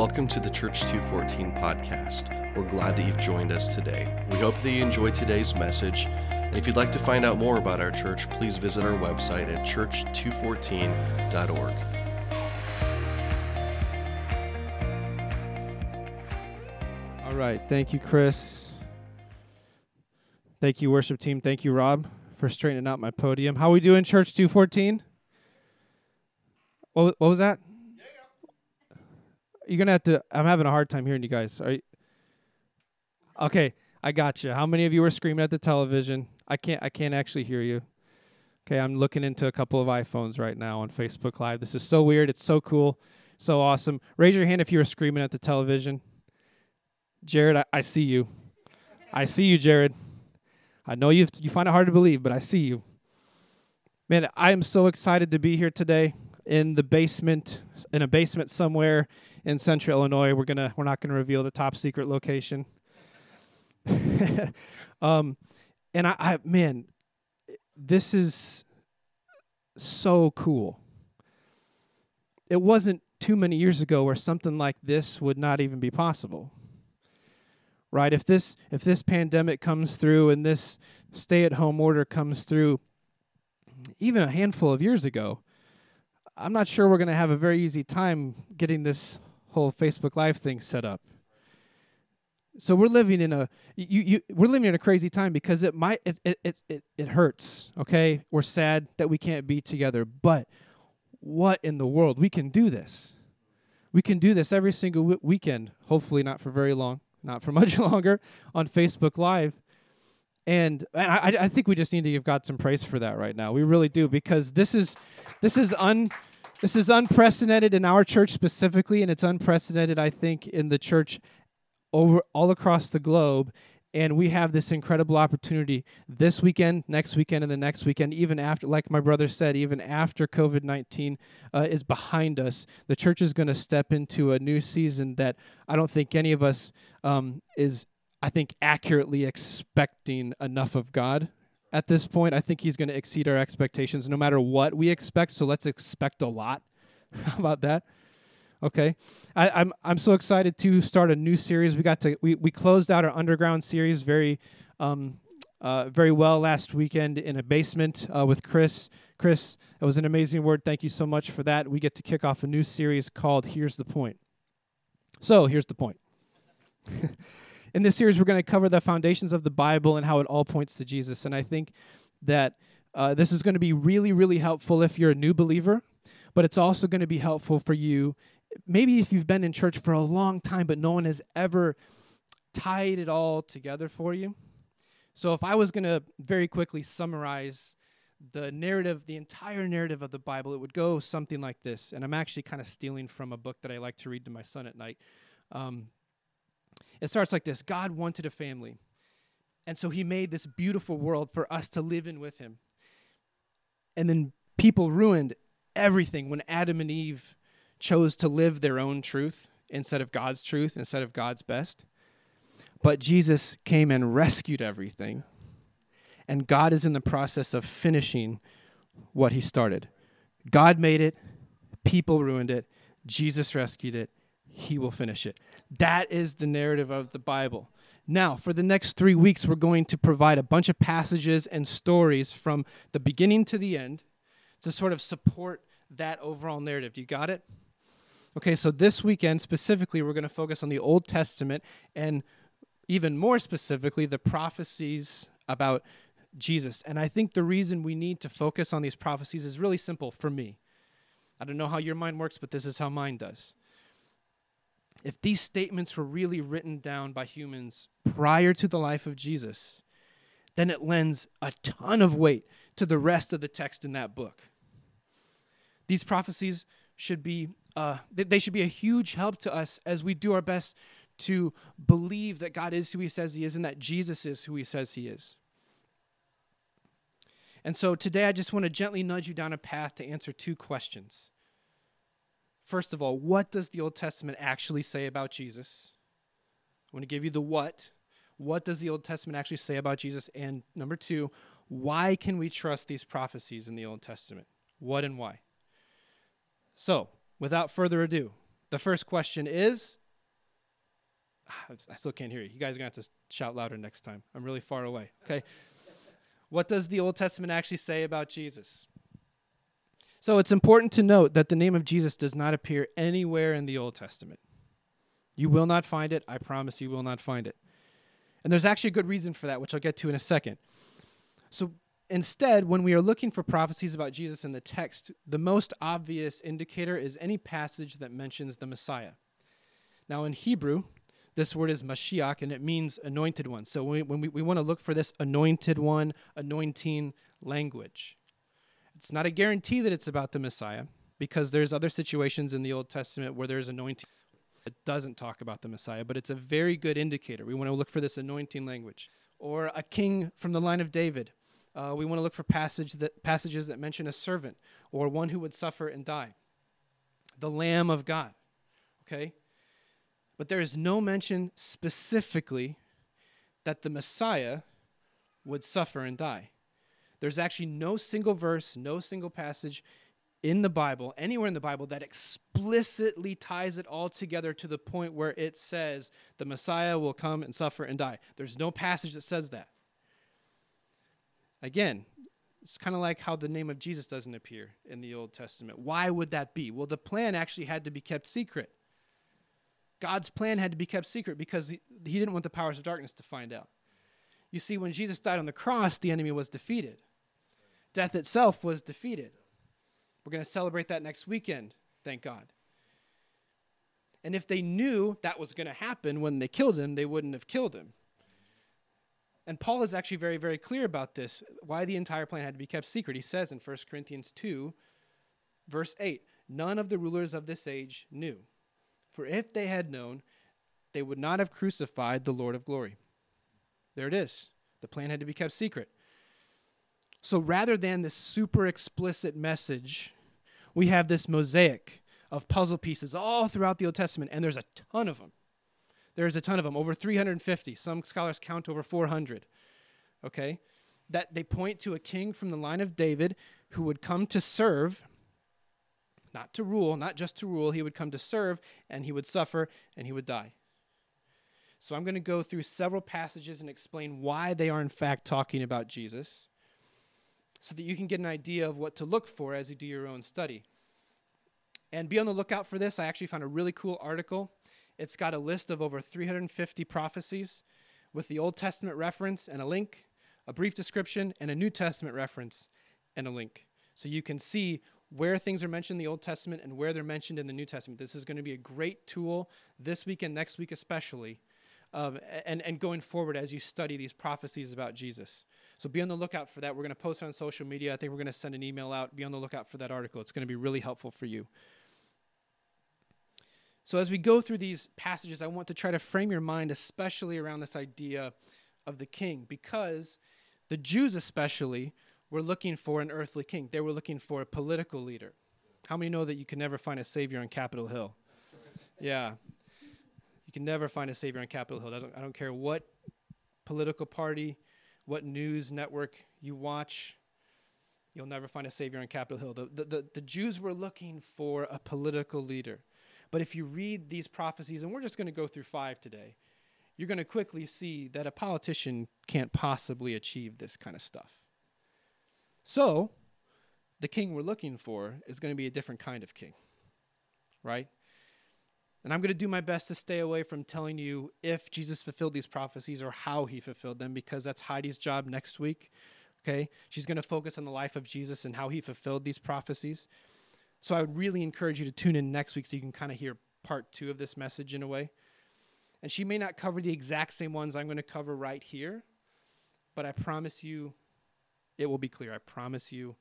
Welcome to the Church 214 podcast. We're glad that you've joined us today. We hope that you enjoyed today's message. And if you'd like to find out more about our church, please visit our website at church214.org. All right. Thank you, Chris. Thank you, worship team. Thank you, Rob, for straightening out my podium. How are we doing, Church 214? What, what was that? You're gonna have to. I'm having a hard time hearing you guys. Are you, okay, I got you. How many of you were screaming at the television? I can't. I can't actually hear you. Okay, I'm looking into a couple of iPhones right now on Facebook Live. This is so weird. It's so cool, so awesome. Raise your hand if you were screaming at the television. Jared, I, I see you. I see you, Jared. I know you you find it hard to believe, but I see you. Man, I am so excited to be here today in the basement, in a basement somewhere in central Illinois. We're gonna we're not gonna reveal the top secret location. um, and I, I man, this is so cool. It wasn't too many years ago where something like this would not even be possible. Right? If this if this pandemic comes through and this stay-at-home order comes through even a handful of years ago, I'm not sure we're going to have a very easy time getting this whole Facebook Live thing set up. So we're living in a you, you we're living in a crazy time because it might it it it it, it hurts. Okay, we're sad that we can't be together, but what in the world we can do this? We can do this every single w- weekend. Hopefully, not for very long, not for much longer, on Facebook Live. And, and I, I think we just need to give God some praise for that right now. We really do because this is this is un this is unprecedented in our church specifically, and it's unprecedented, I think, in the church over all across the globe. And we have this incredible opportunity this weekend, next weekend, and the next weekend, even after, like my brother said, even after COVID 19 uh, is behind us, the church is going to step into a new season that I don't think any of us um, is, I think, accurately expecting enough of God at this point. I think he's going to exceed our expectations no matter what we expect. So let's expect a lot. How about that? Okay, I, am I'm, I'm so excited to start a new series. We got to we, we closed out our underground series very um, uh, very well last weekend in a basement uh, with Chris. Chris, it was an amazing word. Thank you so much for that. We get to kick off a new series called "Here's the Point." So here's the point. in this series, we're going to cover the foundations of the Bible and how it all points to Jesus. And I think that uh, this is going to be really, really helpful if you're a new believer, but it's also going to be helpful for you, maybe if you've been in church for a long time, but no one has ever tied it all together for you. So if I was going to very quickly summarize the narrative, the entire narrative of the Bible, it would go something like this. And I'm actually kind of stealing from a book that I like to read to my son at night. Um, it starts like this God wanted a family. And so he made this beautiful world for us to live in with him. And then people ruined everything when Adam and Eve chose to live their own truth instead of God's truth, instead of God's best. But Jesus came and rescued everything. And God is in the process of finishing what he started. God made it, people ruined it, Jesus rescued it, he will finish it. That is the narrative of the Bible. Now, for the next three weeks, we're going to provide a bunch of passages and stories from the beginning to the end to sort of support that overall narrative. Do you got it? Okay, so this weekend specifically, we're going to focus on the Old Testament and even more specifically, the prophecies about Jesus. And I think the reason we need to focus on these prophecies is really simple for me. I don't know how your mind works, but this is how mine does if these statements were really written down by humans prior to the life of Jesus, then it lends a ton of weight to the rest of the text in that book. These prophecies should be uh, they should be a huge help to us as we do our best to believe that God is who He says He is and that Jesus is who He says He is. And so today I just want to gently nudge you down a path to answer two questions. First of all, what does the Old Testament actually say about Jesus? I want to give you the what. What does the Old Testament actually say about Jesus? And number two, why can we trust these prophecies in the Old Testament? What and why? So, without further ado, The first question is ah, I still can't hear you. You guys are going to have to shout louder next time. I'm really far away. Okay. what does the Old Testament actually say about Jesus? So it's important to note that the name of Jesus does not appear anywhere in the Old Testament. You will not find it. I promise you will not find it. And there's actually a good reason for that, which I'll get to in a second. So instead, when we are looking for prophecies about Jesus in the text, the most obvious indicator is any passage that mentions the Messiah. Now, in Hebrew, this word is Mashiach, and it means anointed one. So when we, when we, we want to look for this anointed one, anointing language. It's not a guarantee that it's about the Messiah, because there's other situations in the Old Testament where there's anointing that doesn't talk about the Messiah, but it's a very good indicator. We want to look for this anointing language. Or a king from the line of David. Uh, we want to look for passage that, passages that mention a servant or one who would suffer and die. The Lamb of God. Okay? But there is no mention specifically that the Messiah would suffer and die. There's actually no single verse, no single passage in the Bible, anywhere in the Bible, that explicitly ties it all together to the point where it says the Messiah will come and suffer and die. There's no passage that says that. Again, it's kind of like how the name of Jesus doesn't appear in the Old Testament. Why would that be? Well, the plan actually had to be kept secret. God's plan had to be kept secret because he, he didn't want the powers of darkness to find out. You see, when Jesus died on the cross, the enemy was defeated. Death itself was defeated. We're going to celebrate that next weekend, thank God. And if they knew that was going to happen when they killed him, they wouldn't have killed him. And Paul is actually very, very clear about this, why the entire plan had to be kept secret. He says in 1 Corinthians 2, verse 8, None of the rulers of this age knew. For if they had known, they would not have crucified the Lord of glory. There it is. The plan had to be kept secret. So rather than this super explicit message, we have this mosaic of puzzle pieces all throughout the Old Testament, and there's a ton of them. There's a ton of them, over 350. Some scholars count over 400. Okay? That they point to a king from the line of David who would come to serve not to rule, not just to rule. He would come to serve, and he would suffer, and he would die. So I'm going to go through several passages and explain why they are, in fact, talking about Jesus so that you can get an idea of what to look for as you do your own study. And be on the lookout for this. I actually found a really cool article. It's got a list of over 350 prophecies with the Old Testament reference and a link, a brief description, and a New Testament reference and a link. So you can see where things are mentioned in the Old Testament and where they're mentioned in the New Testament. This is going to be a great tool this week and next week, especially, um, and, and going forward as you study these prophecies about Jesus. So be on the lookout for that. We're going to post it on social media. I think we're going to send an email out. Be on the lookout for that article. It's going to be really helpful for you. So, as we go through these passages, I want to try to frame your mind, especially around this idea of the king, because the Jews, especially, were looking for an earthly king. They were looking for a political leader. How many know that you can never find a savior on Capitol Hill? Yeah. You can never find a savior on Capitol Hill. I don't, I don't care what political party, what news network you watch, you'll never find a savior on Capitol Hill. The, the, the, the Jews were looking for a political leader. But if you read these prophecies, and we're just going to go through five today, you're going to quickly see that a politician can't possibly achieve this kind of stuff. So, the king we're looking for is going to be a different kind of king, right? And I'm going to do my best to stay away from telling you if Jesus fulfilled these prophecies or how he fulfilled them because that's Heidi's job next week. Okay? She's going to focus on the life of Jesus and how he fulfilled these prophecies. So I would really encourage you to tune in next week so you can kind of hear part two of this message in a way. And she may not cover the exact same ones I'm going to cover right here, but I promise you it will be clear. I promise you,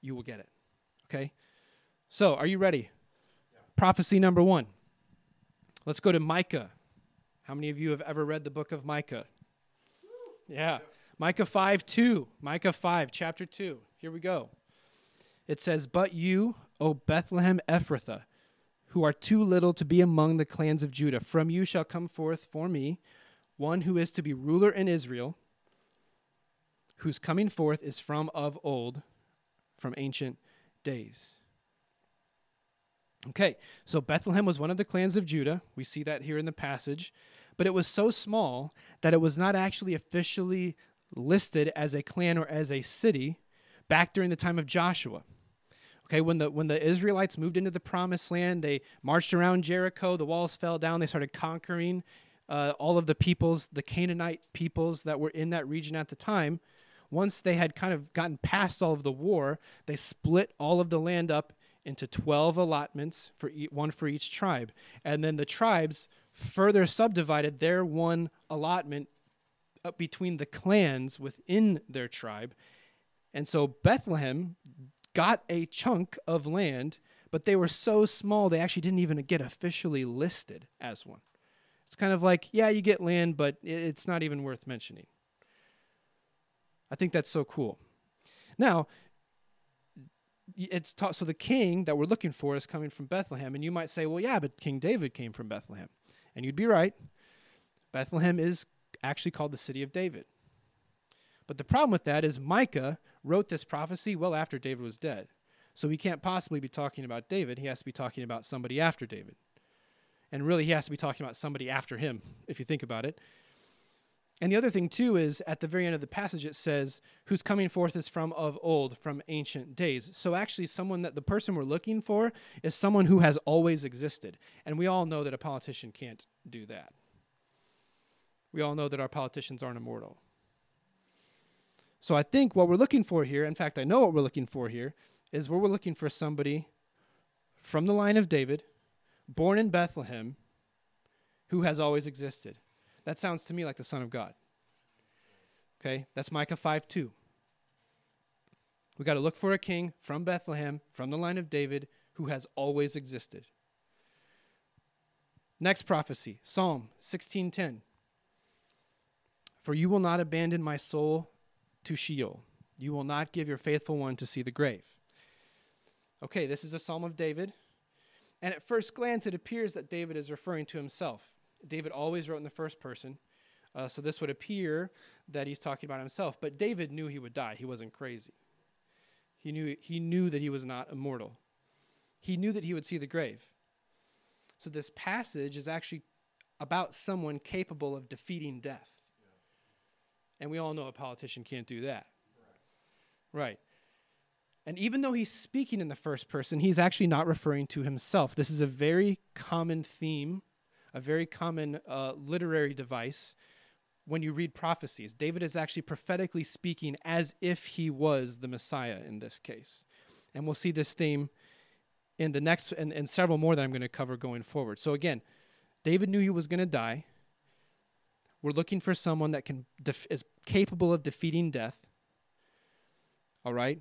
you will get it. Okay? So, are you ready? Yeah. Prophecy number one. Let's go to Micah. How many of you have ever read the book of Micah? Yeah. Micah 5 2. Micah 5, chapter 2. Here we go. It says, But you, O Bethlehem Ephrathah, who are too little to be among the clans of Judah, from you shall come forth for me one who is to be ruler in Israel whose coming forth is from of old, from ancient days. Okay, so Bethlehem was one of the clans of Judah. We see that here in the passage. But it was so small that it was not actually officially listed as a clan or as a city back during the time of Joshua. Okay, when the when the Israelites moved into the promised land, they marched around Jericho, the walls fell down, they started conquering uh, all of the peoples, the Canaanite peoples that were in that region at the time. Once they had kind of gotten past all of the war, they split all of the land up into 12 allotments for one for each tribe. And then the tribes further subdivided their one allotment up between the clans within their tribe. And so Bethlehem got a chunk of land, but they were so small they actually didn't even get officially listed as one. It's kind of like, yeah, you get land, but it's not even worth mentioning. I think that's so cool. Now, it's taught so the king that we're looking for is coming from Bethlehem, and you might say, well, yeah, but King David came from Bethlehem, and you'd be right. Bethlehem is actually called the city of David. But the problem with that is Micah wrote this prophecy well after David was dead. So he can't possibly be talking about David. He has to be talking about somebody after David. And really, he has to be talking about somebody after him, if you think about it. And the other thing, too, is at the very end of the passage, it says, Whose coming forth is from of old, from ancient days. So actually, someone that the person we're looking for is someone who has always existed. And we all know that a politician can't do that. We all know that our politicians aren't immortal. So I think what we're looking for here, in fact, I know what we're looking for here, is where we're looking for somebody from the line of David, born in Bethlehem, who has always existed. That sounds to me like the Son of God. Okay, that's Micah 5 2. We got to look for a king from Bethlehem, from the line of David, who has always existed. Next prophecy, Psalm 16:10. For you will not abandon my soul to Sheol. You will not give your faithful one to see the grave. Okay, this is a psalm of David. And at first glance, it appears that David is referring to himself. David always wrote in the first person. Uh, so this would appear that he's talking about himself. But David knew he would die. He wasn't crazy. He knew, he knew that he was not immortal. He knew that he would see the grave. So this passage is actually about someone capable of defeating death. And we all know a politician can't do that. Right. And even though he's speaking in the first person, he's actually not referring to himself. This is a very common theme, a very common uh, literary device when you read prophecies. David is actually prophetically speaking as if he was the Messiah in this case. And we'll see this theme in the next and, and several more that I'm going to cover going forward. So again, David knew he was going to die. We're looking for someone that can def- is capable of defeating death. All right?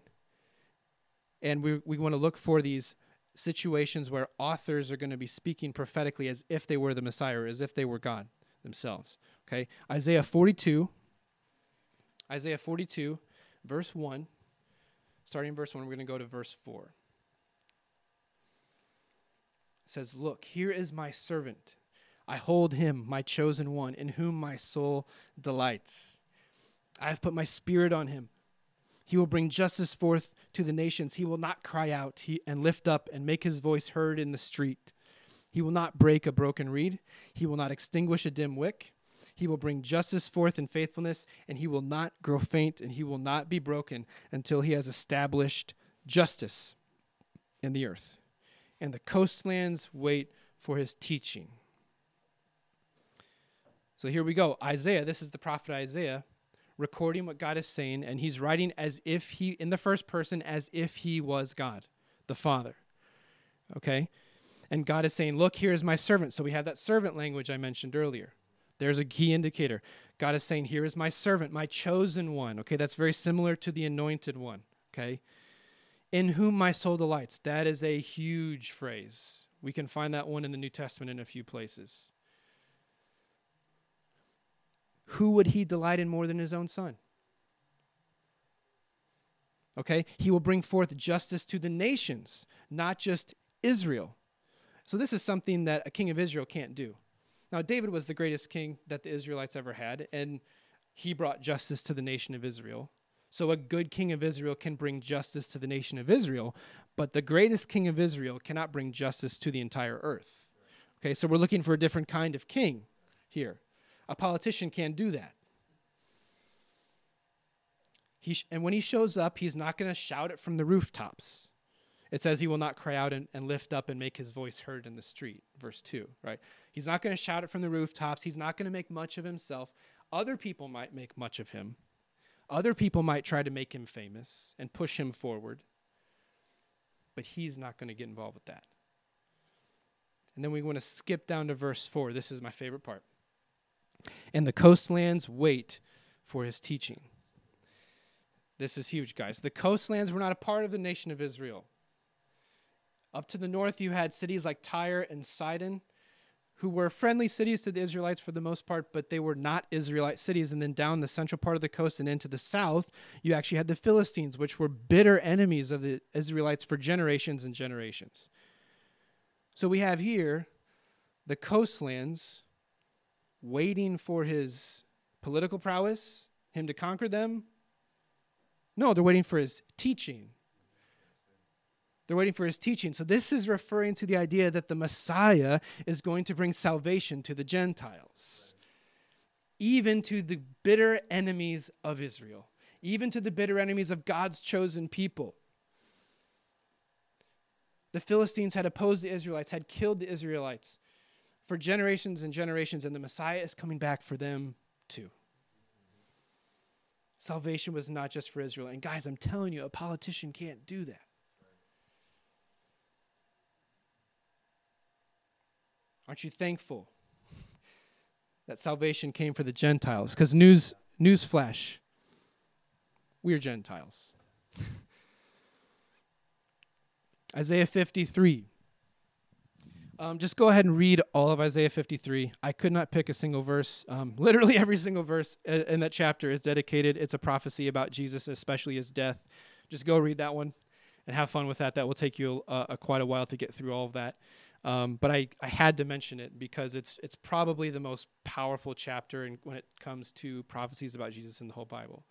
And we, we want to look for these situations where authors are going to be speaking prophetically as if they were the Messiah as if they were God themselves. Okay? Isaiah 42. Isaiah 42, verse 1. Starting in verse 1, we're going to go to verse 4. It says, Look, here is my servant I hold him, my chosen one, in whom my soul delights. I have put my spirit on him. He will bring justice forth to the nations. He will not cry out he, and lift up and make his voice heard in the street. He will not break a broken reed. He will not extinguish a dim wick. He will bring justice forth in faithfulness, and he will not grow faint, and he will not be broken until he has established justice in the earth. And the coastlands wait for his teaching. So here we go. Isaiah, this is the prophet Isaiah recording what God is saying, and he's writing as if he, in the first person, as if he was God, the Father. Okay? And God is saying, Look, here is my servant. So we have that servant language I mentioned earlier. There's a key indicator. God is saying, Here is my servant, my chosen one. Okay, that's very similar to the anointed one. Okay? In whom my soul delights. That is a huge phrase. We can find that one in the New Testament in a few places who would he delight in more than his own son? Okay? He will bring forth justice to the nations, not just Israel. So, this is something that a king of Israel can't do. Now, David was the greatest king that the Israelites ever had, and he brought justice to the nation of Israel. So a good king of Israel can bring justice to the nation of Israel, but the greatest king of Israel cannot bring justice to the entire earth. Okay, so we're looking for a different kind of king here. A politician can't do that. He sh- and when he shows up, he's not going to shout it from the rooftops. It says he will not cry out and, and lift up and make his voice heard in the street, verse 2, right? He's not going to shout it from the rooftops. He's not going to make much of himself. Other people might make much of him. Other people might try to make him famous and push him forward. But he's not going to get involved with that. And then we want to skip down to verse 4. This is my favorite part. And the coastlands wait for his teaching. This is huge, guys. The coastlands were not a part of the nation of Israel. Up to the north, you had cities like Tyre and Sidon, who were friendly cities to the Israelites for the most part, but they were not Israelite cities. And then down the central part of the coast and into the south, you actually had the Philistines, which were bitter enemies of the Israelites for generations and generations. So we have here the coastlands waiting for his political prowess, him to conquer them. No, they're waiting for his teaching. They're waiting for his teaching. So, this is referring to the idea that the Messiah is going to bring salvation to the Gentiles, even to the bitter enemies of Israel, even to the bitter enemies of God's chosen people. The Philistines had opposed the Israelites, had killed the Israelites for generations and generations, and the Messiah is coming back for them too. Salvation was not just for Israel. And guys, I'm telling you, a politician can't do that. Aren't you thankful that salvation came for the Gentiles? Because news newsflash, we're Gentiles. Isaiah 53. Um, just go ahead and read all of Isaiah 53. I could not pick a single verse. Um, literally every single verse in that chapter is dedicated. It's a prophecy about Jesus, especially his death. Just go read that one and have fun with that. That will take you uh, quite a while to get through all of that. Um, but I, I had to mention it because it's it's probably the most powerful chapter in, when it comes to prophecies about Jesus in the whole Bible.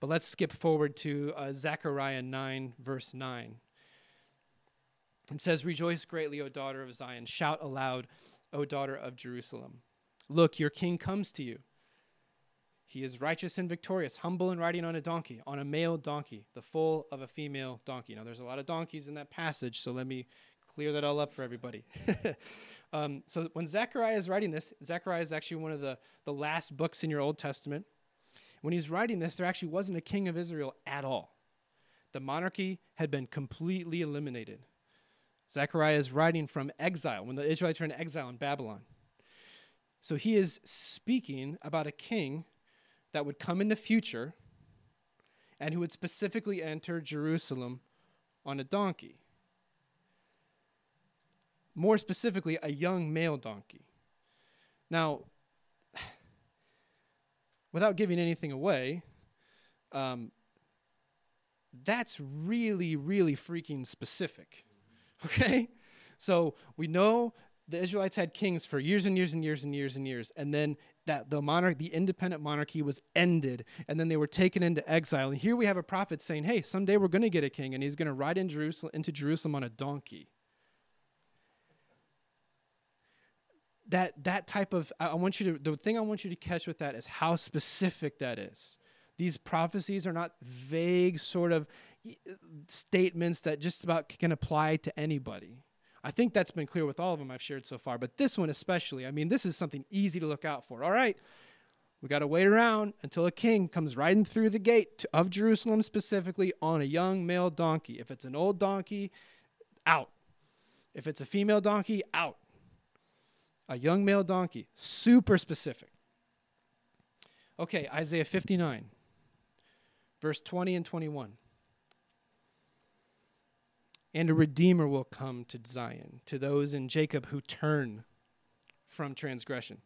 But let's skip forward to uh, Zechariah 9, verse 9. It says, Rejoice greatly, O daughter of Zion. Shout aloud, O daughter of Jerusalem. Look, your king comes to you. He is righteous and victorious, humble and riding on a donkey, on a male donkey, the foal of a female donkey. Now, there's a lot of donkeys in that passage, so let me clear that all up for everybody. um, so when Zechariah is writing this, Zechariah is actually one of the, the last books in your Old Testament. When he's writing this, there actually wasn't a king of Israel at all. The monarchy had been completely eliminated. Zechariah is writing from exile, when the Israelites are in exile in Babylon. So he is speaking about a king that would come in the future and who would specifically enter Jerusalem on a donkey more specifically, a young male donkey. Now, without giving anything away, um, that's really, really freaking specific. Okay? So we know the Israelites had kings for years and years and years and years and years, and then that the monarch, the independent monarchy, was ended, and then they were taken into exile. And here we have a prophet saying, "Hey, someday we're going to get a king, and he's going to ride in Jerusalem, into Jerusalem on a donkey." that that type of I want you to the thing I want you to catch with that is how specific that is. These prophecies are not vague sort of Uh, statements that just about can apply to anybody. I think that's been clear with all of them I've shared so far, but this one especially. I mean, this is something easy to look out for. All right, we got to wait around until a king comes riding through the gate of Jerusalem, specifically on a young male donkey. If it's an old donkey, out. If it's a female donkey, out a young male donkey. Super specific. Okay, Isaiah 59, verse 20 and 21. And a redeemer will come to Zion, to those in Jacob who turn from transgression,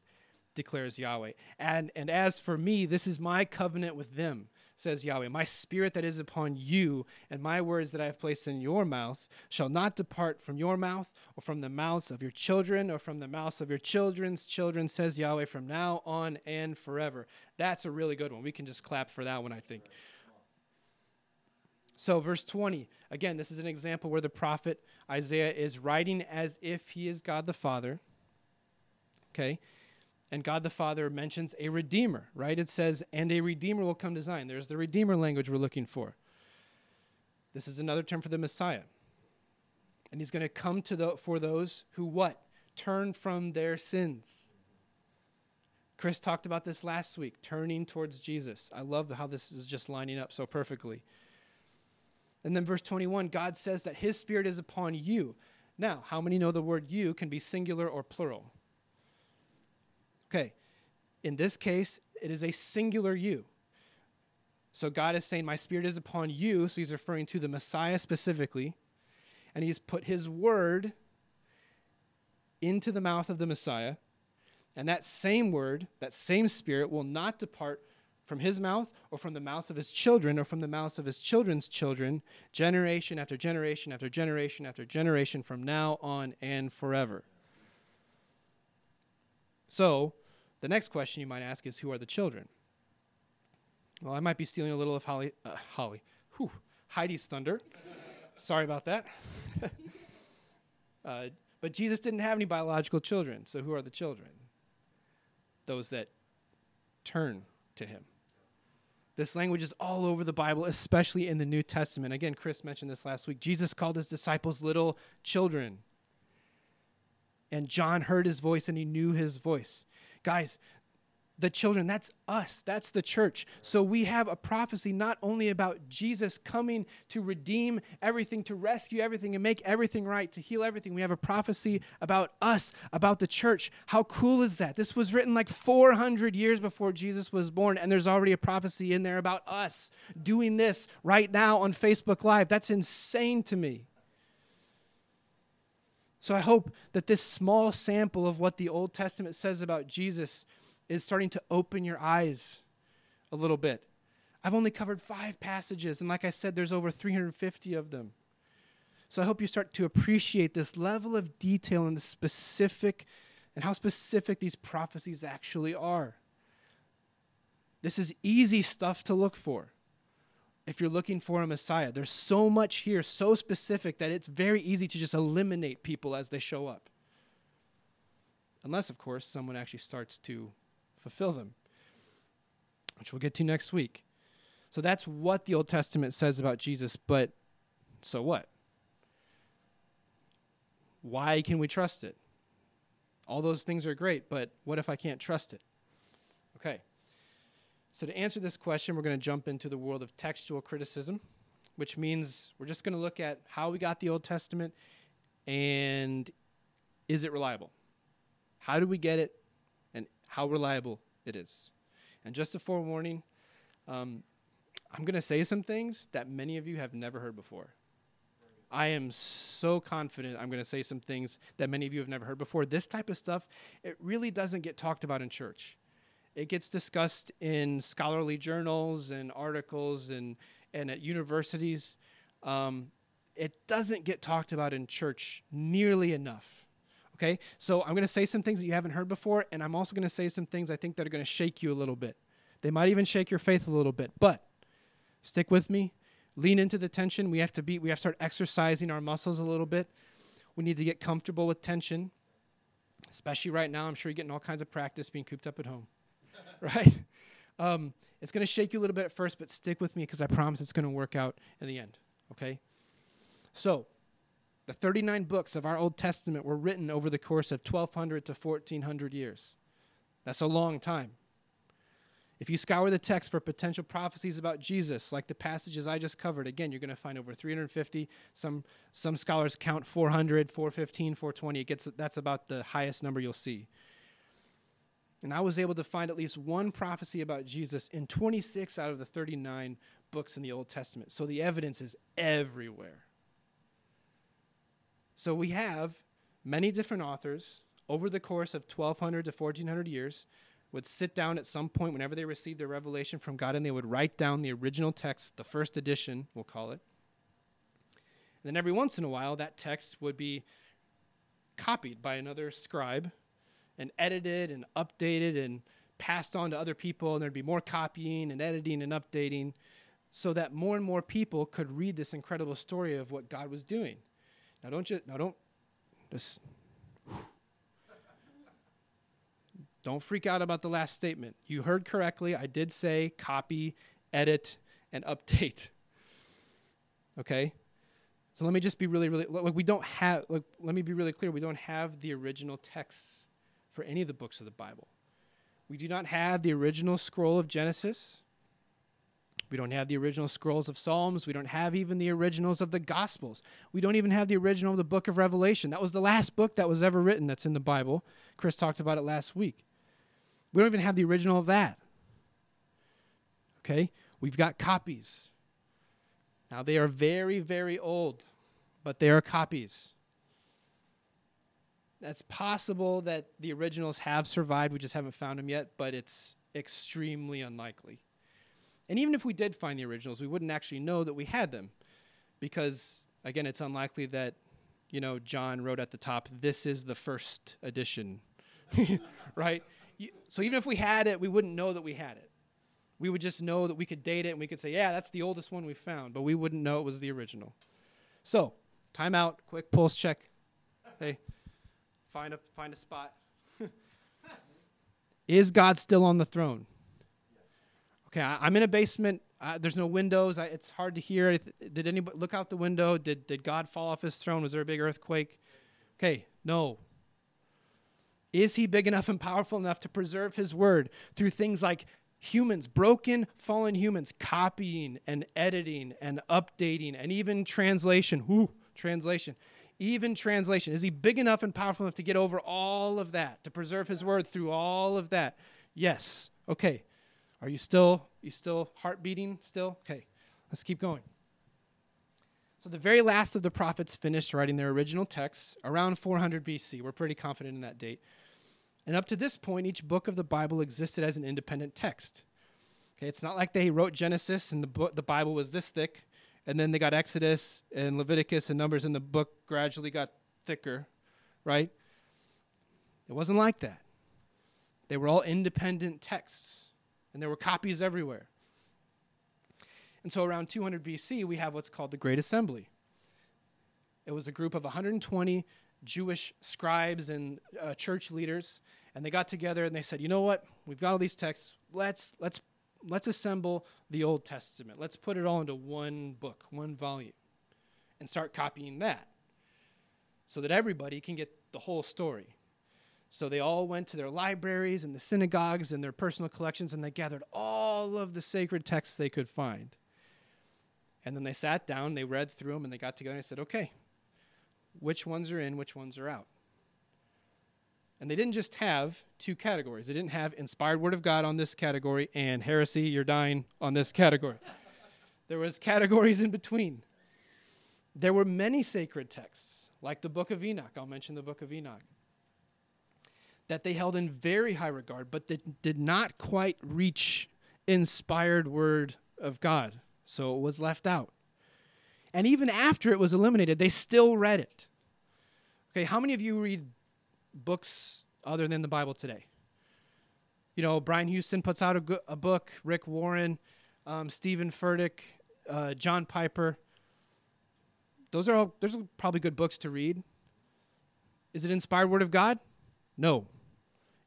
declares Yahweh. And, and as for me, this is my covenant with them says Yahweh. My spirit that is upon you and my words that I have placed in your mouth shall not depart from your mouth or from the mouths of your children or from the mouths of your children's children, says Yahweh, from now on and forever. That's a really good one. We can just clap for that one, I think. So, verse 20, again, this is an example where the prophet Isaiah is writing as if he is God the Father. Okay? And God the Father mentions a redeemer, right? It says, and a redeemer will come to Zion. There's the redeemer language we're looking for. This is another term for the Messiah. And he's going to come to the, for those who what? Turn from their sins. Chris talked about this last week, turning towards Jesus. I love how this is just lining up so perfectly. And then verse 21, God says that his spirit is upon you. Now, how many know the word you can be singular or plural? Okay, in this case, it is a singular you. So God is saying, My spirit is upon you. So he's referring to the Messiah specifically. And he's put his word into the mouth of the Messiah. And that same word, that same spirit, will not depart from his mouth or from the mouths of his children or from the mouths of his children's children, generation after generation after generation after generation from now on and forever. So, the next question you might ask is who are the children? Well, I might be stealing a little of Holly, uh, Holly, whew, Heidi's thunder. Sorry about that. uh, but Jesus didn't have any biological children, so who are the children? Those that turn to him. This language is all over the Bible, especially in the New Testament. Again, Chris mentioned this last week. Jesus called his disciples little children. And John heard his voice and he knew his voice. Guys, the children, that's us, that's the church. So we have a prophecy not only about Jesus coming to redeem everything, to rescue everything, and make everything right, to heal everything. We have a prophecy about us, about the church. How cool is that? This was written like 400 years before Jesus was born, and there's already a prophecy in there about us doing this right now on Facebook Live. That's insane to me. So I hope that this small sample of what the Old Testament says about Jesus is starting to open your eyes a little bit. I've only covered five passages, and like I said, there's over 350 of them. So I hope you start to appreciate this level of detail and the specific and how specific these prophecies actually are. This is easy stuff to look for if you're looking for a Messiah. There's so much here, so specific, that it's very easy to just eliminate people as they show up. Unless, of course, someone actually starts to fulfill them, which we'll get to next week. So that's what the Old Testament says about Jesus, but so what? Why can we trust it? All those things are great, but what if I can't trust it? Okay. So, to answer this question, we're going to jump into the world of textual criticism, which means we're just going to look at how we got the Old Testament and is it reliable? How do we get it how reliable it is? And just a forewarning, um, I'm going to say some things that many of you have never heard before. I am so confident I'm going to say some things that many of you have never heard before. This type of stuff, it really doesn't get talked about in church. It gets discussed in scholarly journals and articles and, and at universities. Um, it doesn't get talked about in church nearly enough. Okay? So I'm going to say some things that you haven't heard before, and I'm also going to say some things I think that are going to shake you a little bit. They might even shake your faith a little bit, but stick with me. Lean into the tension. We have to be we have to start exercising our muscles a little bit. We need to get comfortable with tension. Especially right now, I'm sure you're getting all kinds of practice being cooped up at home. right? Um, it's going to shake you a little bit at first, but stick with me because I promise it's going to work out in the end. Okay? So, the 39 books of our Old Testament were written over the course of 1200 to 1400 years. That's a long time. If you scour the text for potential prophecies about Jesus, like the passages I just covered, again, you're going to find over 350. Some, some scholars count 400, 415, 420. It gets, that's about the highest number you'll see. And I was able to find at least one prophecy about Jesus in 26 out of the 39 books in the Old Testament. So the evidence is everywhere. So we have many different authors over the course of 1200 to 1400 years would sit down at some point whenever they received their revelation from God and they would write down the original text, the first edition, we'll call it. And then every once in a while, that text would be copied by another scribe and edited and updated and passed on to other people, and there'd be more copying and editing and updating. so that more and more people could read this incredible story of what God was doing. Now don't just now don't just don't freak out about the last statement. You heard correctly. I did say copy, edit, and update. Okay? So let me just be really, really like we don't have like let me be really clear. We don't have the original texts for any of the books of the Bible. We do not have the original scroll of Genesis. We don't have the original scrolls of Psalms. We don't have even the originals of the Gospels. We don't even have the original of the book of Revelation. That was the last book that was ever written that's in the Bible. Chris talked about it last week. We don't even have the original of that. Okay? We've got copies. Now, they are very, very old, but they are copies. That's possible that the originals have survived. We just haven't found them yet, but it's extremely unlikely. And even if we did find the originals, we wouldn't actually know that we had them because, again, it's unlikely that, you know, John wrote at the top, this is the first edition, right? So even if we had it, we wouldn't know that we had it. We would just know that we could date it and we could say, yeah, that's the oldest one we found, but we wouldn't know it was the original. So, time out, quick pulse check. Hey, find a find a spot. Is God still on the throne? Okay, I, am in a basement. Uh, there's no windows. I, it's hard to hear. Did anybody look out the window? Did did God fall off his throne? Was there a big earthquake? Okay, no. Is he big enough and powerful enough to preserve his word through things like humans, broken, fallen humans, copying and editing and updating and even translation? Whoo, translation. Even translation. Is he big enough and powerful enough to get over all of that, to preserve his word through all of that? Yes. Okay. Are you still you still heart beating still? Okay. Let's keep going. So the very last of the prophets finished writing their original texts around 400 BC. We're pretty confident in that date. And up to this point, each book of the Bible existed as an independent text. Okay, it's not like they wrote Genesis and the book, the Bible was this thick, and then they got Exodus and Leviticus and Numbers, and the book gradually got thicker, right? It wasn't like that. They were all independent texts, and there were copies everywhere. And so around 200 BC, we have what's called the Great Assembly. It was a group of 120 Jewish scribes and uh, church leaders, and they got together and they said, "You know what? We've got all these texts. Let's let's let's assemble the Old Testament. Let's put it all into one book, one volume, and start copying that, so that everybody can get the whole story." So they all went to their libraries and the synagogues and their personal collections, and they gathered all of the sacred texts they could find. And then they sat down, they read through them, and they got together and said, "Okay, which ones are in, which ones are out. And they didn't just have two categories. They didn't have inspired word of God on this category and heresy, you're dying on this category. there was categories in between. There were many sacred texts, like the book of Enoch. I'll mention the book of Enoch. That they held in very high regard, but that did not quite reach inspired word of God. So it was left out. And even after it was eliminated, they still read it. Okay, how many of you read books other than the Bible today? You know, Brian Houston puts out a, go- a book, Rick Warren, um, Steven Furtick, uh, John Piper. Those are all, those are probably good books to read. Is it inspired word of God? No.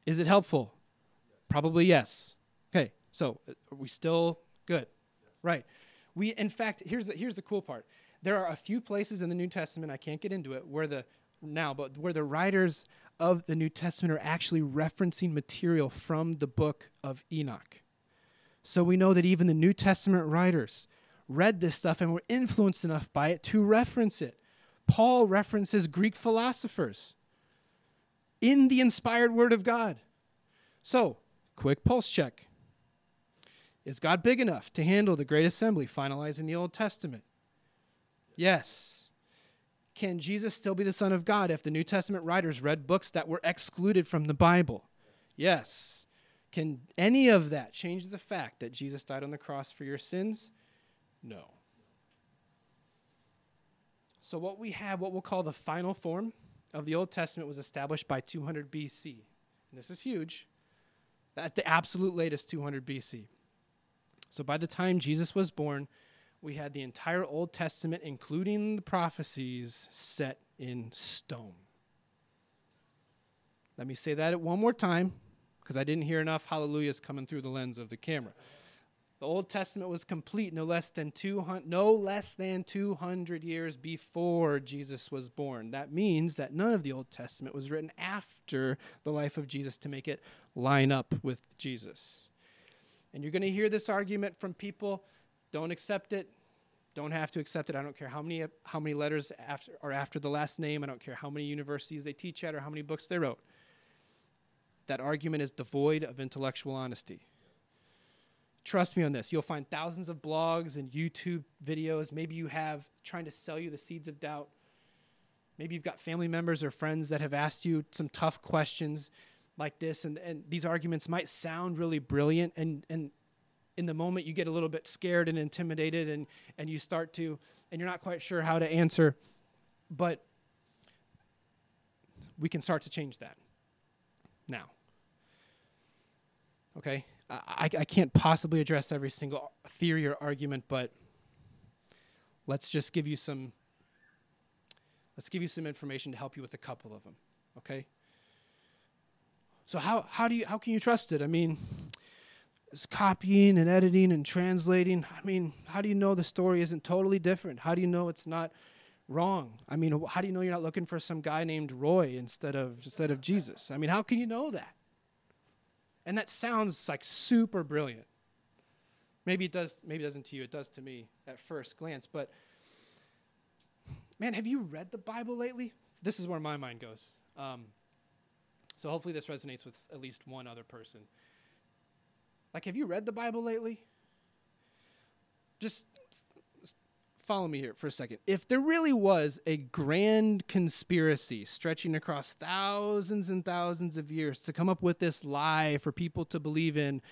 Is it helpful? Probably yes. Okay, so uh, are we still good? Right. We, in fact, here's the, here's the cool part. There are a few places in the New Testament, I can't get into it, where the, now, but where the writers of the New Testament are actually referencing material from the book of Enoch. So we know that even the New Testament writers read this stuff and were influenced enough by it to reference it. Paul references Greek philosophers in the inspired word of God. So, quick pulse check. Is God big enough to handle the great assembly finalized in the Old Testament? Yes. Can Jesus still be the Son of God if the New Testament writers read books that were excluded from the Bible? Yes. Can any of that change the fact that Jesus died on the cross for your sins? No. So, what we have, what we'll call the final form of the Old Testament, was established by 200 BC. And this is huge. At the absolute latest, 200 BC. So by the time Jesus was born, we had the entire Old Testament, including the prophecies, set in stone. Let me say that one more time because I didn't hear enough hallelujahs coming through the lens of the camera. The Old Testament was complete no less than 200 no less than 200 years before Jesus was born. That means that none of the Old Testament was written after the life of Jesus to make it line up with Jesus. And you're going to hear this argument from people don't accept it, don't have to accept it. I don't care how many how many letters after are after the last name. I don't care how many universities they teach at or how many books they wrote. That argument is devoid of intellectual honesty. Trust me on this. You'll find thousands of blogs and YouTube videos. Maybe you have trying to sell you the seeds of doubt. Maybe you've got family members or friends that have asked you some tough questions like this, and, and these arguments might sound really brilliant, and, and in the moment you get a little bit scared and intimidated, and, and you start to, and you're not quite sure how to answer, but we can start to change that now. Okay? I, I can't possibly address every single theory or argument, but let's just give you some let's give you some information to help you with a couple of them. Okay? So how how do you how can you trust it? I mean, it's copying and editing and translating. I mean, how do you know the story isn't totally different? How do you know it's not wrong? I mean, how do you know you're not looking for some guy named Roy instead of instead of Jesus? I mean, how can you know that? And that sounds like super brilliant. Maybe it does, maybe it doesn't to you, it does to me at first glance. But man, have you read the Bible lately? This is where my mind goes. Um, so hopefully this resonates with at least one other person. Like, have you read the Bible lately? Just follow me here for a second. If there really was a grand conspiracy stretching across thousands and thousands of years to come up with this lie for people to believe in,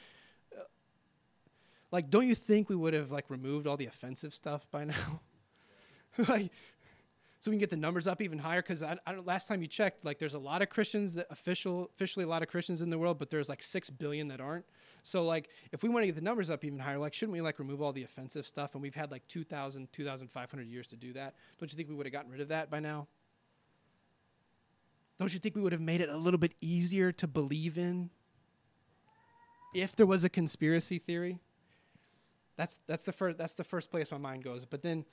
like, don't you think we would have like removed all the offensive stuff by now? like, so we can get the numbers up even higher. Because I, I last time you checked, like, there's a lot of Christians that official, officially a lot of Christians in the world, but there's like six billion that aren't. So like if we want to get the numbers up even higher, like shouldn't we like remove all the offensive stuff? And we've had like 2,000, 2,500 years to do that. Don't you think we would have gotten rid of that by now? Don't you think we would have made it a little bit easier to believe in if there was a conspiracy theory? That's that's the first that's the first place my mind goes. But then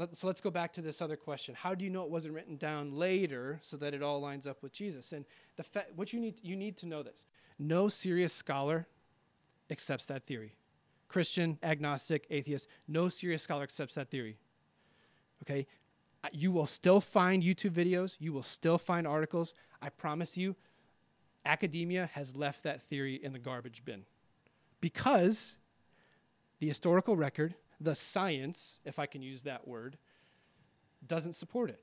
let, so let's go back to this other question. How do you know it wasn't written down later so that it all lines up with Jesus? And the fa- what you need you need to know this. No serious scholar accepts that theory. Christian, agnostic, atheist, no serious scholar accepts that theory. Okay? You will still find YouTube videos, you will still find articles. I promise you, academia has left that theory in the garbage bin. Because the historical record, the science, if I can use that word, doesn't support it.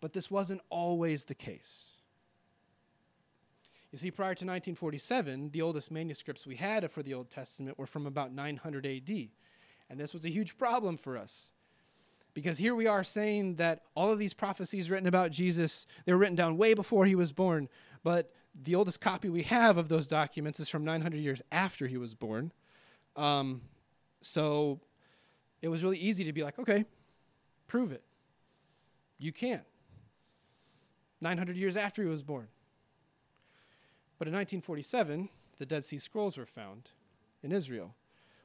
But this wasn't always the case. You see, prior to 1947, the oldest manuscripts we had for the Old Testament were from about 900 AD. And this was a huge problem for us. Because here we are saying that all of these prophecies written about Jesus, they were written down way before he was born. But the oldest copy we have of those documents is from 900 years after he was born. Um, so it was really easy to be like, okay, prove it. You can't. 900 years after he was born. But in 1947, the Dead Sea Scrolls were found in Israel,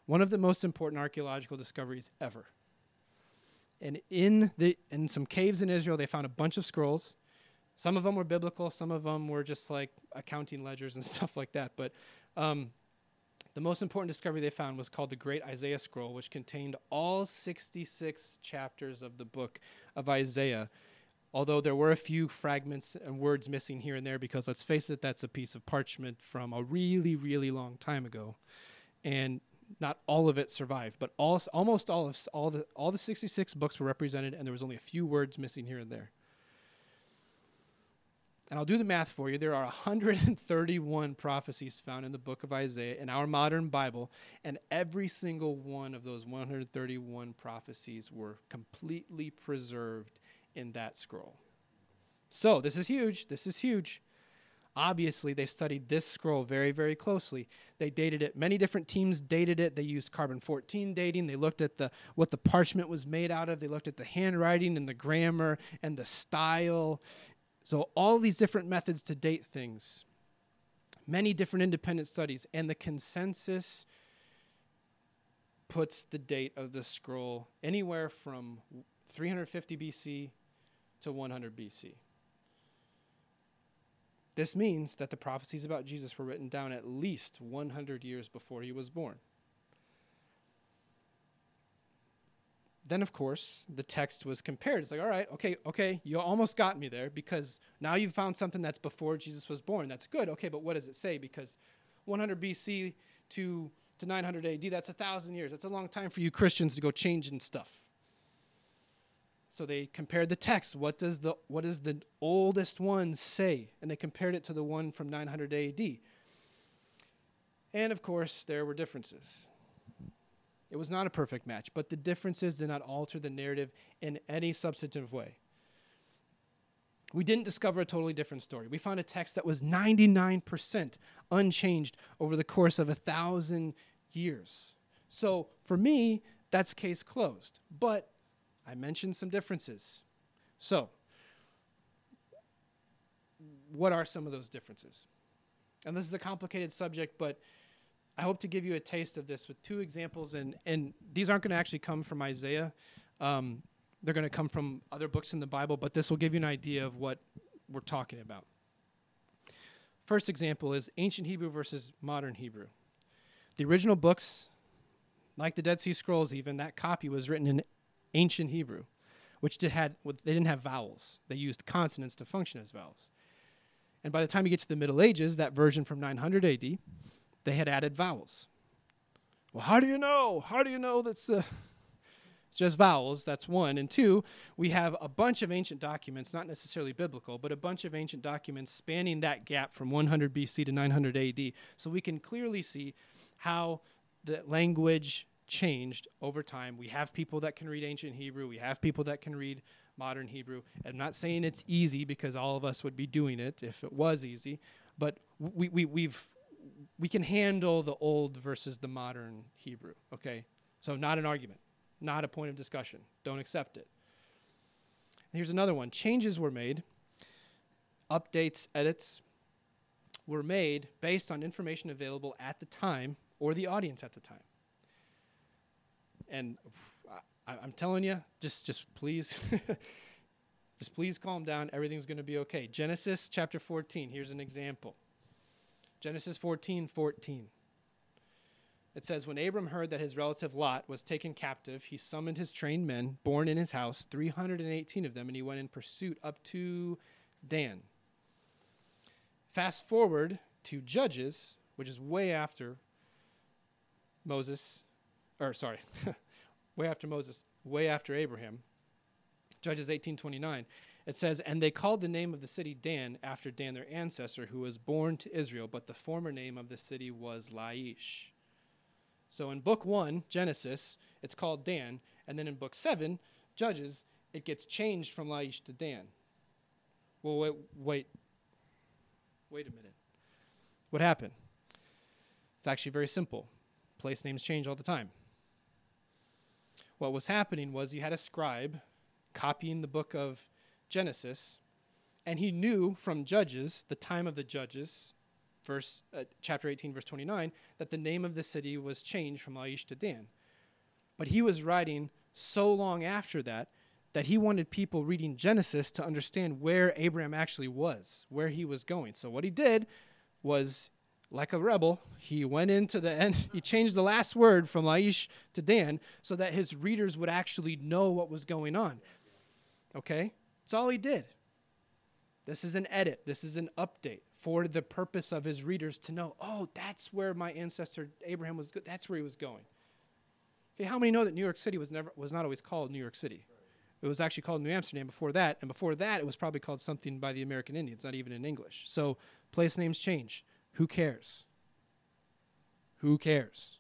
one of the most important archaeological discoveries ever. And in, the, in some caves in Israel, they found a bunch of scrolls. Some of them were biblical, some of them were just like accounting ledgers and stuff like that. But um, the most important discovery they found was called the Great Isaiah Scroll, which contained all 66 chapters of the book of Isaiah. Although there were a few fragments and words missing here and there because let's face it that's a piece of parchment from a really really long time ago. And not all of it survived but all, almost all of all the all the 66 books were represented and there was only a few words missing here and there and I'll do the math for you. There are 131 prophecies found in the book of Isaiah in our modern Bible, and every single one of those 131 prophecies were completely preserved in that scroll. So, this is huge. This is huge. Obviously, they studied this scroll very, very closely. They dated it. Many different teams dated it. They used carbon 14 dating. They looked at the what the parchment was made out of. They looked at the handwriting and the grammar and the style. So all these different methods to date things. Many different independent studies and the consensus puts the date of the scroll anywhere from 350 BC to 100 BC. This means that the prophecies about Jesus were written down at least 100 years before he was born. Then, of course, the text was compared. It's like, all right, okay, okay, you almost got me there because now you've found something that's before Jesus was born. That's good. Okay, but what does it say? Because 100 BC to, to 900 AD, that's a thousand years. That's a long time for you Christians to go changing stuff. So they compared the text. What does the what does the oldest one say? And they compared it to the one from 900 AD. And of course, there were differences. It was not a perfect match, but the differences did not alter the narrative in any substantive way. We didn't discover a totally different story. We found a text that was 99% unchanged over the course of a thousand years. So for me, that's case closed. But I mentioned some differences. So, what are some of those differences? And this is a complicated subject, but I hope to give you a taste of this with two examples. And, and these aren't going to actually come from Isaiah, um, they're going to come from other books in the Bible, but this will give you an idea of what we're talking about. First example is ancient Hebrew versus modern Hebrew. The original books, like the Dead Sea Scrolls, even, that copy was written in ancient Hebrew, which did had they didn't have vowels. They used consonants to function as vowels. And by the time you get to the Middle Ages, that version from 900 AD, they had added vowels. Well, how do you know? How do you know that's uh, it's just vowels? That's one. And two, we have a bunch of ancient documents, not necessarily biblical, but a bunch of ancient documents spanning that gap from 100 BC to 900 AD. So we can clearly see how the language changed over time. We have people that can read ancient Hebrew, we have people that can read modern Hebrew. I'm not saying it's easy because all of us would be doing it if it was easy, but we, we, we've, we can handle the old versus the modern Hebrew, okay? So, not an argument, not a point of discussion. Don't accept it. Here's another one changes were made, updates, edits were made based on information available at the time or the audience at the time and I, am telling you, just just please, just please calm down. Everything's going to be okay. Genesis chapter 14. Here's an example. Genesis 14, 14. It says, When Abram heard that his relative Lot was taken captive, he summoned his trained men, born in his house, 318 of them, and he went in pursuit up to Dan. Fast forward to Judges, which is way after Moses or sorry, way after Moses, way after Abraham. Judges 18:29. It says, "And they called the name of the city Dan after Dan their ancestor who was born to Israel, but the former name of the city was Laish." So in book 1, Genesis, it's called Dan, and then in book 7, Judges, it gets changed from Laish to Dan. Well, wait, wait, wait a minute. What happened? It's actually very simple. Place names change all the time what was happening was you had a scribe copying the book of Genesis, and he knew from Judges, the time of the Judges, verse uh, chapter 18, verse 29, that the name of the city was changed from Laish to Dan. But he was writing so long after that that he wanted people reading Genesis to understand where Abraham actually was, where he was going. So what he did was like a rebel, he went into the end, he changed the last word from Laish to Dan so that his readers would actually know what was going on. Okay? That's all he did. This is an edit, this is an update for the purpose of his readers to know, oh, that's where my ancestor Abraham was good. That's where he was going. Okay, how many know that New York City was never was not always called New York City? It was actually called New Amsterdam before that, and before that it was probably called something by the American Indians, not even in English. So place names change. Who cares? Who cares?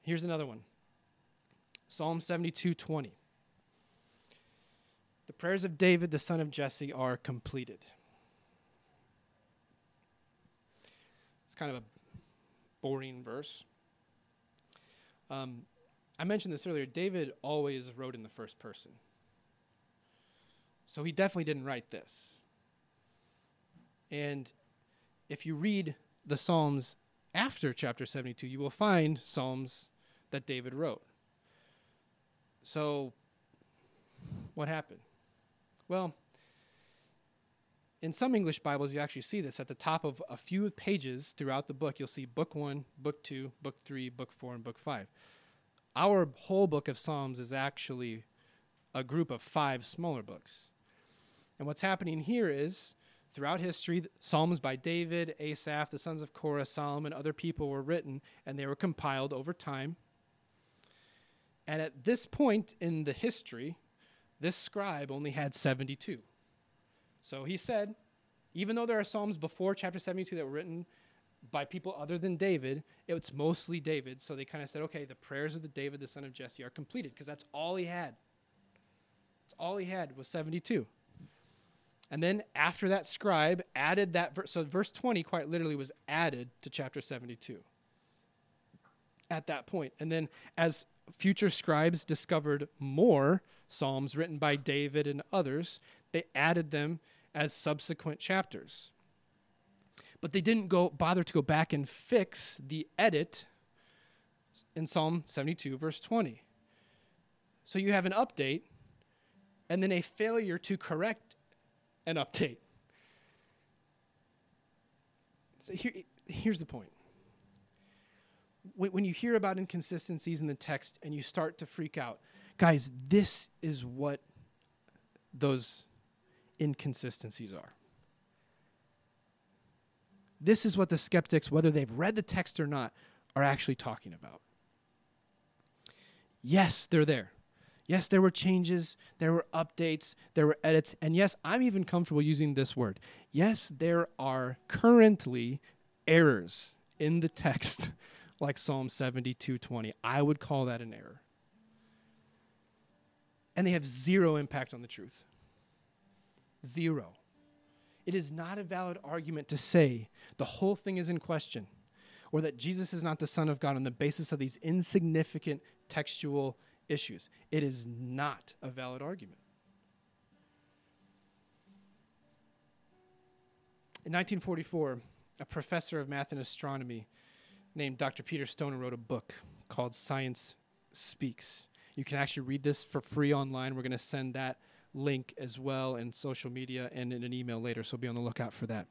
Here's another one. Psalm 72:20. Prayers of David the son of Jesse are completed. It's kind of a boring verse. Um, I mentioned this earlier. David always wrote in the first person. So he definitely didn't write this. And if you read the Psalms after chapter 72, you will find Psalms that David wrote. So, what happened? Well, in some English Bibles, you actually see this at the top of a few pages throughout the book. You'll see book one, book two, book three, book four, and book five. Our whole book of Psalms is actually a group of five smaller books. And what's happening here is throughout history, Psalms by David, Asaph, the sons of Korah, Solomon, other people were written, and they were compiled over time. And at this point in the history, this scribe only had 72. So he said, even though there are Psalms before chapter 72 that were written by people other than David, it's mostly David. So they kind of said, okay, the prayers of the David, the son of Jesse, are completed because that's all he had. That's all he had was 72. And then after that scribe added that verse, so verse 20 quite literally was added to chapter 72 at that point. And then as future scribes discovered more psalms written by David and others, they added them as subsequent chapters. But they didn't go bother to go back and fix the edit in Psalm 72 verse 20. So you have an update and then a failure to correct an update. So here, here's the point. When, when you hear about inconsistencies in the text and you start to freak out, guys, this is what those inconsistencies are. This is what the skeptics, whether they've read the text or not, are actually talking about. Yes, they're there. Yes, there were changes, there were updates, there were edits, and yes, I'm even comfortable using this word. Yes, there are currently errors in the text, like Psalm 72:20. I would call that an error. And they have zero impact on the truth. Zero. It is not a valid argument to say the whole thing is in question or that Jesus is not the Son of God on the basis of these insignificant textual issues. It is not a valid argument. In 1944, a professor of math and astronomy named Dr. Peter Stoner wrote a book called Science Speaks. You can actually read this for free online. We're going to send that link as well in social media and in an email later, so be on the lookout for that.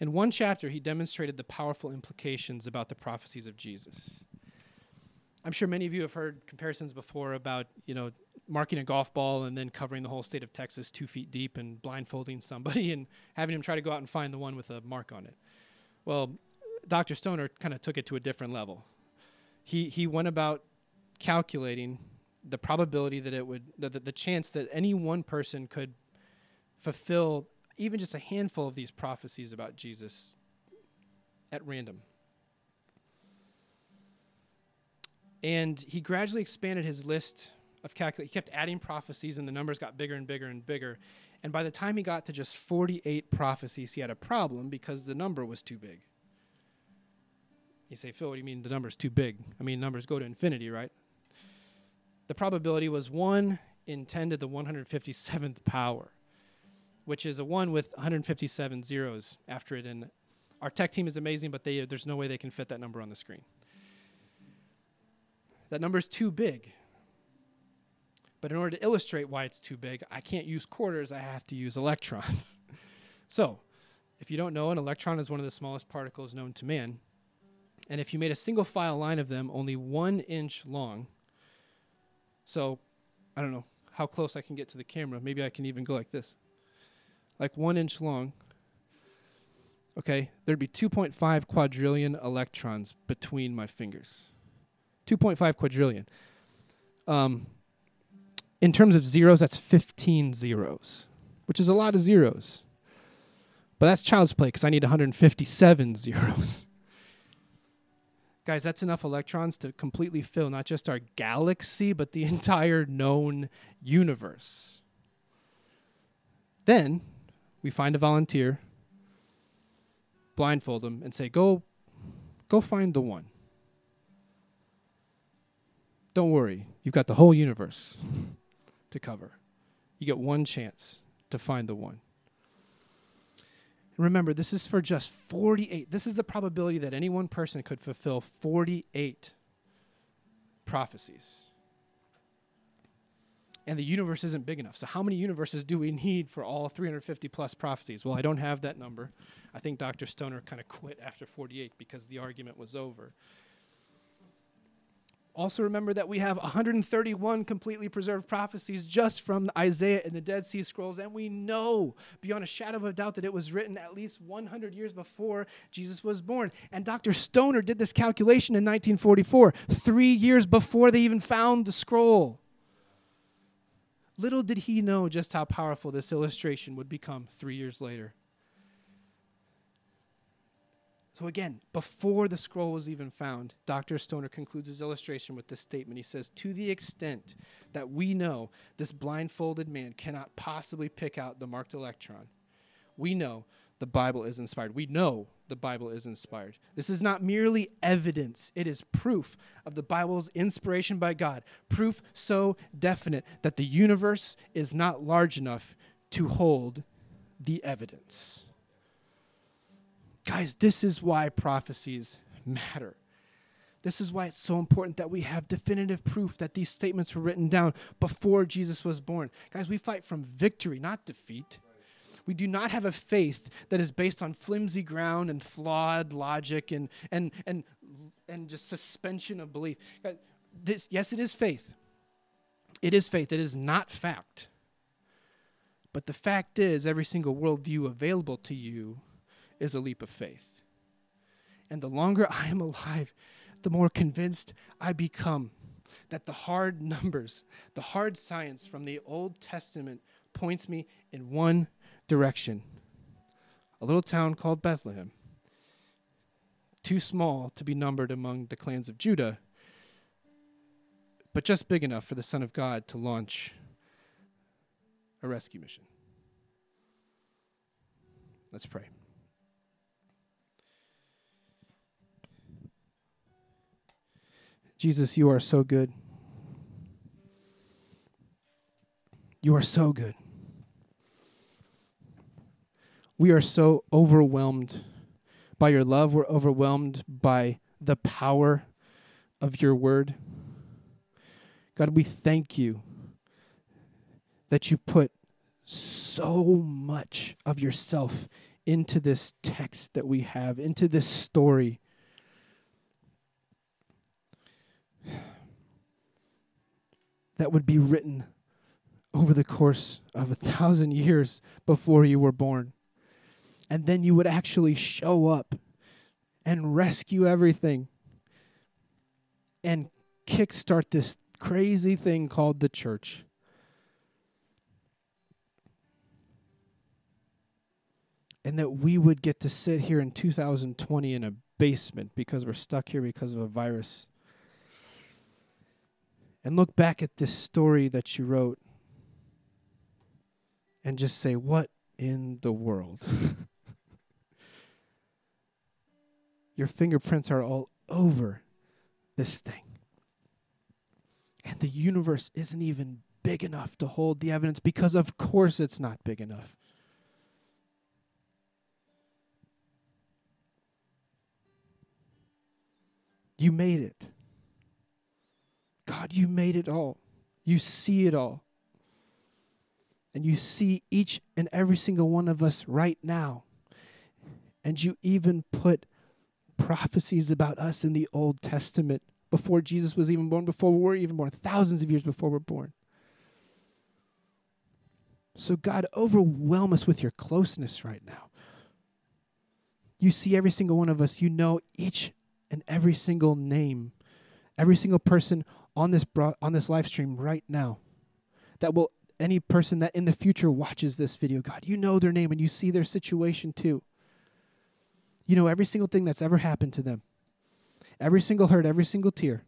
In one chapter, he demonstrated the powerful implications about the prophecies of Jesus. I'm sure many of you have heard comparisons before about, you know, marking a golf ball and then covering the whole state of Texas two feet deep and blindfolding somebody and having him try to go out and find the one with a mark on it. Well, Dr. Stoner kind of took it to a different level. He, he went about calculating the probability that it would, the, the, the chance that any one person could fulfill even just a handful of these prophecies about Jesus at random. And he gradually expanded his list of calculations. He kept adding prophecies, and the numbers got bigger and bigger and bigger. And by the time he got to just 48 prophecies, he had a problem because the number was too big. You say, Phil, what do you mean the number's too big? I mean, numbers go to infinity, right? The probability was 1 in 10 to the 157th power, which is a 1 with 157 zeros after it. And our tech team is amazing, but they, there's no way they can fit that number on the screen. That number is too big. But in order to illustrate why it's too big, I can't use quarters, I have to use electrons. so, if you don't know, an electron is one of the smallest particles known to man. And if you made a single file line of them only one inch long, so I don't know how close I can get to the camera. Maybe I can even go like this. Like one inch long. Okay, there'd be 2.5 quadrillion electrons between my fingers. 2.5 quadrillion. Um, in terms of zeros, that's 15 zeros, which is a lot of zeros. But that's child's play because I need 157 zeros. Guys, that's enough electrons to completely fill not just our galaxy, but the entire known universe. Then we find a volunteer blindfold them, and say, Go, go find the one. Don't worry, you've got the whole universe to cover. You get one chance to find the one. Remember, this is for just 48. This is the probability that any one person could fulfill 48 prophecies. And the universe isn't big enough. So, how many universes do we need for all 350 plus prophecies? Well, I don't have that number. I think Dr. Stoner kind of quit after 48 because the argument was over. Also, remember that we have 131 completely preserved prophecies just from Isaiah and the Dead Sea Scrolls, and we know beyond a shadow of a doubt that it was written at least 100 years before Jesus was born. And Dr. Stoner did this calculation in 1944, three years before they even found the scroll. Little did he know just how powerful this illustration would become three years later. So, again, before the scroll was even found, Dr. Stoner concludes his illustration with this statement. He says, To the extent that we know this blindfolded man cannot possibly pick out the marked electron, we know the Bible is inspired. We know the Bible is inspired. This is not merely evidence, it is proof of the Bible's inspiration by God. Proof so definite that the universe is not large enough to hold the evidence. Guys, this is why prophecies matter. This is why it's so important that we have definitive proof that these statements were written down before Jesus was born. Guys, we fight from victory, not defeat. We do not have a faith that is based on flimsy ground and flawed logic and, and, and, and just suspension of belief. This, yes, it is faith. It is faith. It is not fact. But the fact is, every single worldview available to you is a leap of faith. And the longer I am alive, the more convinced I become that the hard numbers, the hard science from the Old Testament points me in one direction a little town called Bethlehem, too small to be numbered among the clans of Judah, but just big enough for the Son of God to launch a rescue mission. Let's pray. Jesus, you are so good. You are so good. We are so overwhelmed by your love. We're overwhelmed by the power of your word. God, we thank you that you put so much of yourself into this text that we have, into this story. That would be written over the course of a thousand years before you were born. And then you would actually show up and rescue everything and kickstart this crazy thing called the church. And that we would get to sit here in 2020 in a basement because we're stuck here because of a virus and look back at this story that you wrote and just say, What in the world? Your fingerprints are all over this thing. And the universe isn't even big enough to hold the evidence because, of course, it's not big enough. You made it. God, you made it all. You see it all. And you see each and every single one of us right now. And you even put prophecies about us in the Old Testament before Jesus was even born, before we were even born, thousands of years before we're born. So, God, overwhelm us with your closeness right now. You see every single one of us. You know each and every single name, every single person on this bro- on this live stream right now that will any person that in the future watches this video god you know their name and you see their situation too you know every single thing that's ever happened to them every single hurt every single tear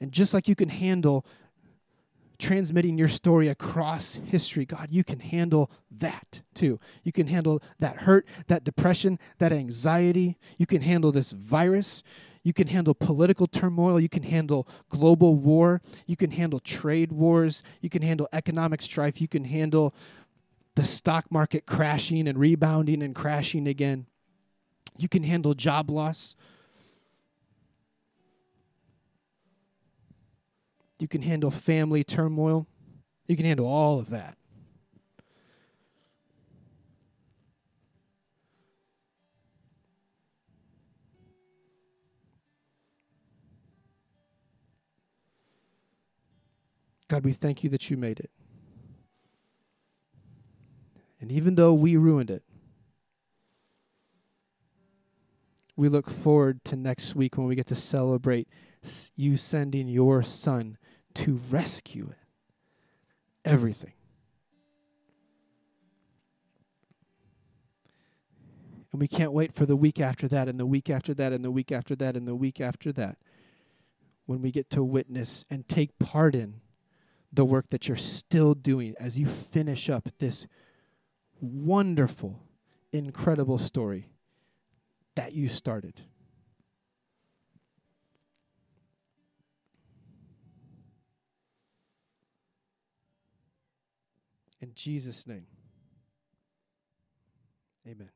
and just like you can handle transmitting your story across history. God, you can handle that too. You can handle that hurt, that depression, that anxiety. You can handle this virus. You can handle political turmoil. You can handle global war. You can handle trade wars. You can handle economic strife. You can handle the stock market crashing and rebounding and crashing again. You can handle job loss. You can handle family turmoil. You can handle all of that. God, we thank you that you made it. And even though we ruined it, we look forward to next week when we get to celebrate you sending your son to rescue it. Everything. And we can't wait for the week after that, and the week after that, and the week after that, and the week after that, when we get to witness and take part in the work that you're still doing as you finish up this wonderful, incredible story that you started. In Jesus' name, amen.